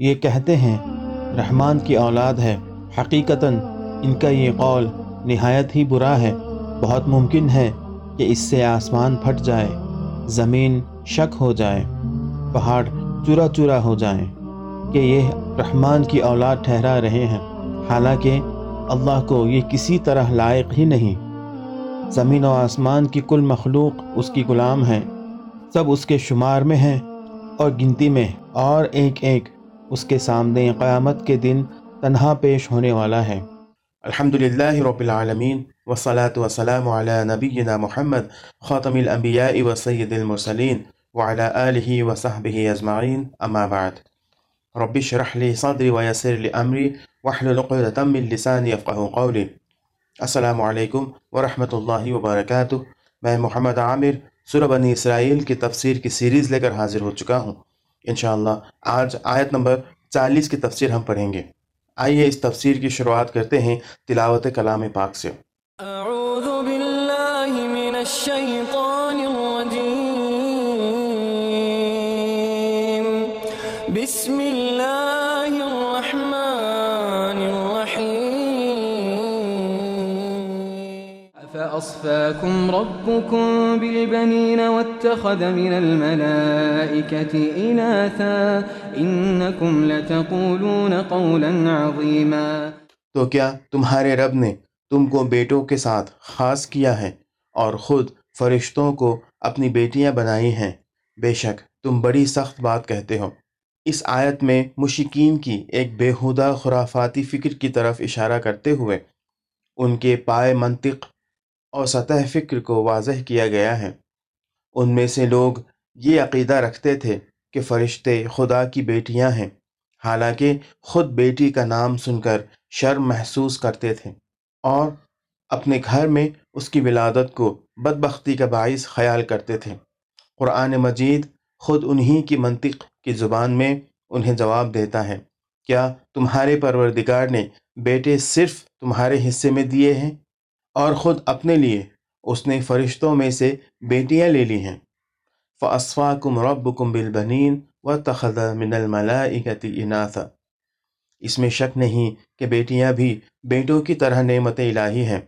یہ کہتے ہیں، رحمان کی اولاد ہے۔ حقیقتاً ان کا یہ قول نہایت ہی برا ہے۔ بہت ممکن ہے کہ اس سے آسمان پھٹ جائے، زمین شک ہو جائے، پہاڑ چورا چورا ہو جائیں کہ یہ رحمان کی اولاد ٹھہرا رہے ہیں۔ حالانکہ اللہ کو یہ کسی طرح لائق ہی نہیں۔ زمین و آسمان کی کل مخلوق اس کی غلام ہیں سب اس کے شمار میں ہیں اور گنتی میں اور ایک ایک اس کے سامنے قیامت کے دن تنہا پیش ہونے والا ہے۔ الحمد للہ رب العالمین، والصلاة والسلام على نبینا محمد، خاتم الانبیاء و سید المرسلین وعلى آلہ وصحبہ اجمعین، اما بعد۔ رب شرح لی صدری ویسر لی امری وحلل عقدة من لسانی افقہ قولی۔ السلام علیکم ورحمۃ اللہ وبرکاتہ۔ میں محمد عامر، سورہ بنی اسرائیل کی تفسیر کی سیریز لے کر حاضر ہو چکا ہوں۔ انشاءاللہ، آج آیت نمبر چالیس کی تفسیر ہم پڑھیں گے۔ آئیے اس تفسیر کی شروعات کرتے ہیں تلاوت کلام پاک سے۔ اعوذ باللہ من الشیطان الرجیم۔ بسم اللہ الرحمن الرحیم افاصفاکم ربکم واتخذ من الملائکة اناثا انکم لتقولون قولا تو کیا تمہارے رب نے تم کو بیٹوں کے ساتھ خاص کیا ہے اور خود فرشتوں کو اپنی بیٹیاں بنائی ہیں؟ بے شک تم بڑی سخت بات کہتے ہو۔ اس آیت میں مشکین کی ایک بےہودہ خرافاتی فکر کی طرف اشارہ کرتے ہوئے ان کے پائے منطق اور سطح فکر کو واضح کیا گیا ہے۔ ان میں سے لوگ یہ عقیدہ رکھتے تھے کہ فرشتے خدا کی بیٹیاں ہیں، حالانکہ خود بیٹی کا نام سن کر شرم محسوس کرتے تھے۔ اور اپنے گھر میں اس کی ولادت کو بدبختی کا باعث خیال کرتے تھے۔ قرآن مجید خود انہی کی منطق کی زبان میں انہیں جواب دیتا ہے، کیا تمہارے پروردگار نے بیٹے صرف تمہارے حصے میں دیے ہیں؟ اور خود اپنے لیے اس نے فرشتوں میں سے بیٹیاں لے لی ہیں۔ فَأَصْفَاكُمْ رَبُّكُمْ بِالْبَنِينَ وَاتَّخَذَ مِنَ الْمَلَائِكَةِ إِنَاثًا۔ اس میں شک نہیں کہ بیٹیاں بھی بیٹوں کی طرح نعمت الہی ہیں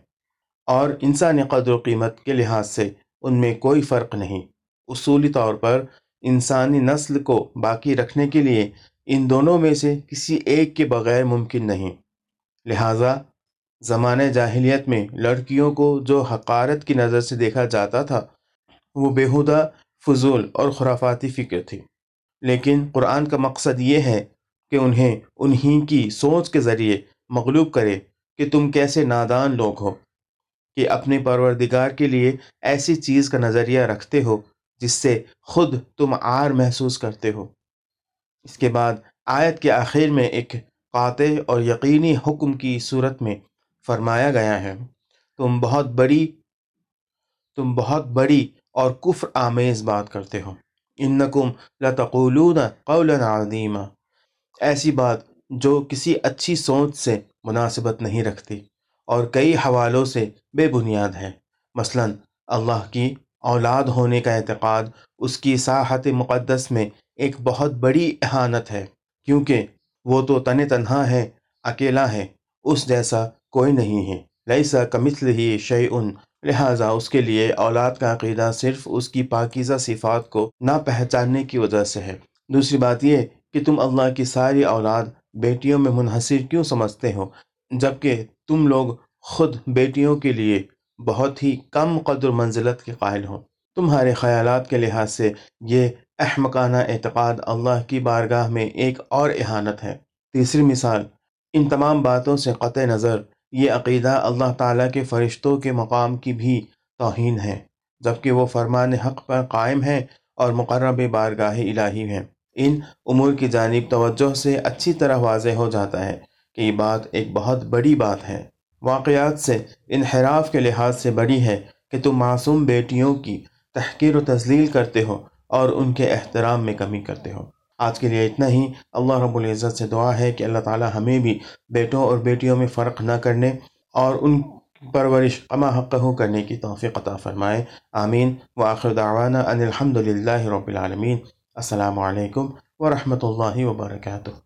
اور انسانی قدر و قیمت کے لحاظ سے ان میں کوئی فرق نہیں۔ اصولی طور پر انسانی نسل کو باقی رکھنے کے لیے ان دونوں میں سے کسی ایک کے بغیر ممکن نہیں۔ لہٰذا زمانۂ جاہلیت میں لڑکیوں کو جو حقارت کی نظر سے دیکھا جاتا تھا، وہ بیہودہ فضول اور خرافاتی فکر تھی۔ لیکن قرآن کا مقصد یہ ہے کہ انہیں انہی کی سوچ کے ذریعے مغلوب کرے کہ تم کیسے نادان لوگ ہو، کہ اپنے پروردگار کے لیے ایسی چیز کا نظریہ رکھتے ہو جس سے خود تم عار محسوس کرتے ہو۔ اس کے بعد آیت کے آخر میں ایک قاطع اور یقینی حکم کی صورت میں فرمایا گیا ہے، تم بہت بڑی، تم بہت بڑی اور کفر آمیز بات کرتے ہو۔ انکم لتقولون قولا عظیما۔ ایسی بات جو کسی اچھی سوچ سے مناسبت نہیں رکھتی اور کئی حوالوں سے بے بنیاد ہے۔ مثلا، اللہ کی اولاد ہونے کا اعتقاد اس کی ساحت مقدس میں ایک بہت بڑی احانت ہے، کیونکہ وہ تو تن تنہا ہے، اکیلا ہے، اس جیسا کوئی نہیں ہے۔ لیسا کمثل ہی شیئن، لہٰذا اس کے لیے اولاد کا عقیدہ صرف اس کی پاکیزہ صفات کو نہ پہچاننے کی وجہ سے ہے۔ دوسری بات یہ کہ تم اللہ کی ساری اولاد بیٹیوں میں منحصر کیوں سمجھتے ہو؟ جبکہ تم لوگ خود بیٹیوں کے لیے بہت ہی کم قدر منزلت کے قائل ہو۔ تمہارے خیالات کے لحاظ سے یہ احمقانہ اعتقاد اللہ کی بارگاہ میں ایک اور احانت ہے۔ تیسری مثال، ان تمام باتوں سے قطع نظر یہ عقیدہ اللہ تعالیٰ کے فرشتوں کے مقام کی بھی توہین ہے، جبکہ وہ فرمان حق پر قائم ہیں اور مقرب بارگاہ الہی ہیں۔ ان امور کی جانب توجہ سے اچھی طرح واضح ہو جاتا ہے کہ یہ بات ایک بہت بڑی بات ہے۔ واقعات سے، انحراف کے لحاظ سے بڑی ہے کہ تم معصوم بیٹیوں کی تحقیر و تزلیل کرتے ہو اور ان کے احترام میں کمی کرتے ہو۔ آج کے لیے اتنا ہی۔ اللہ رب العزت سے دعا ہے کہ اللہ تعالی ہمیں بھی بیٹوں اور بیٹیوں میں فرق نہ کرنے اور ان پرورش اما حق کرنے کی توفیق عطا فرمائے۔ آمین۔ وآخر دعوانا ان الحمد للہ رب العالمین۔ السلام علیکم ورحمۃ اللہ وبرکاتہ۔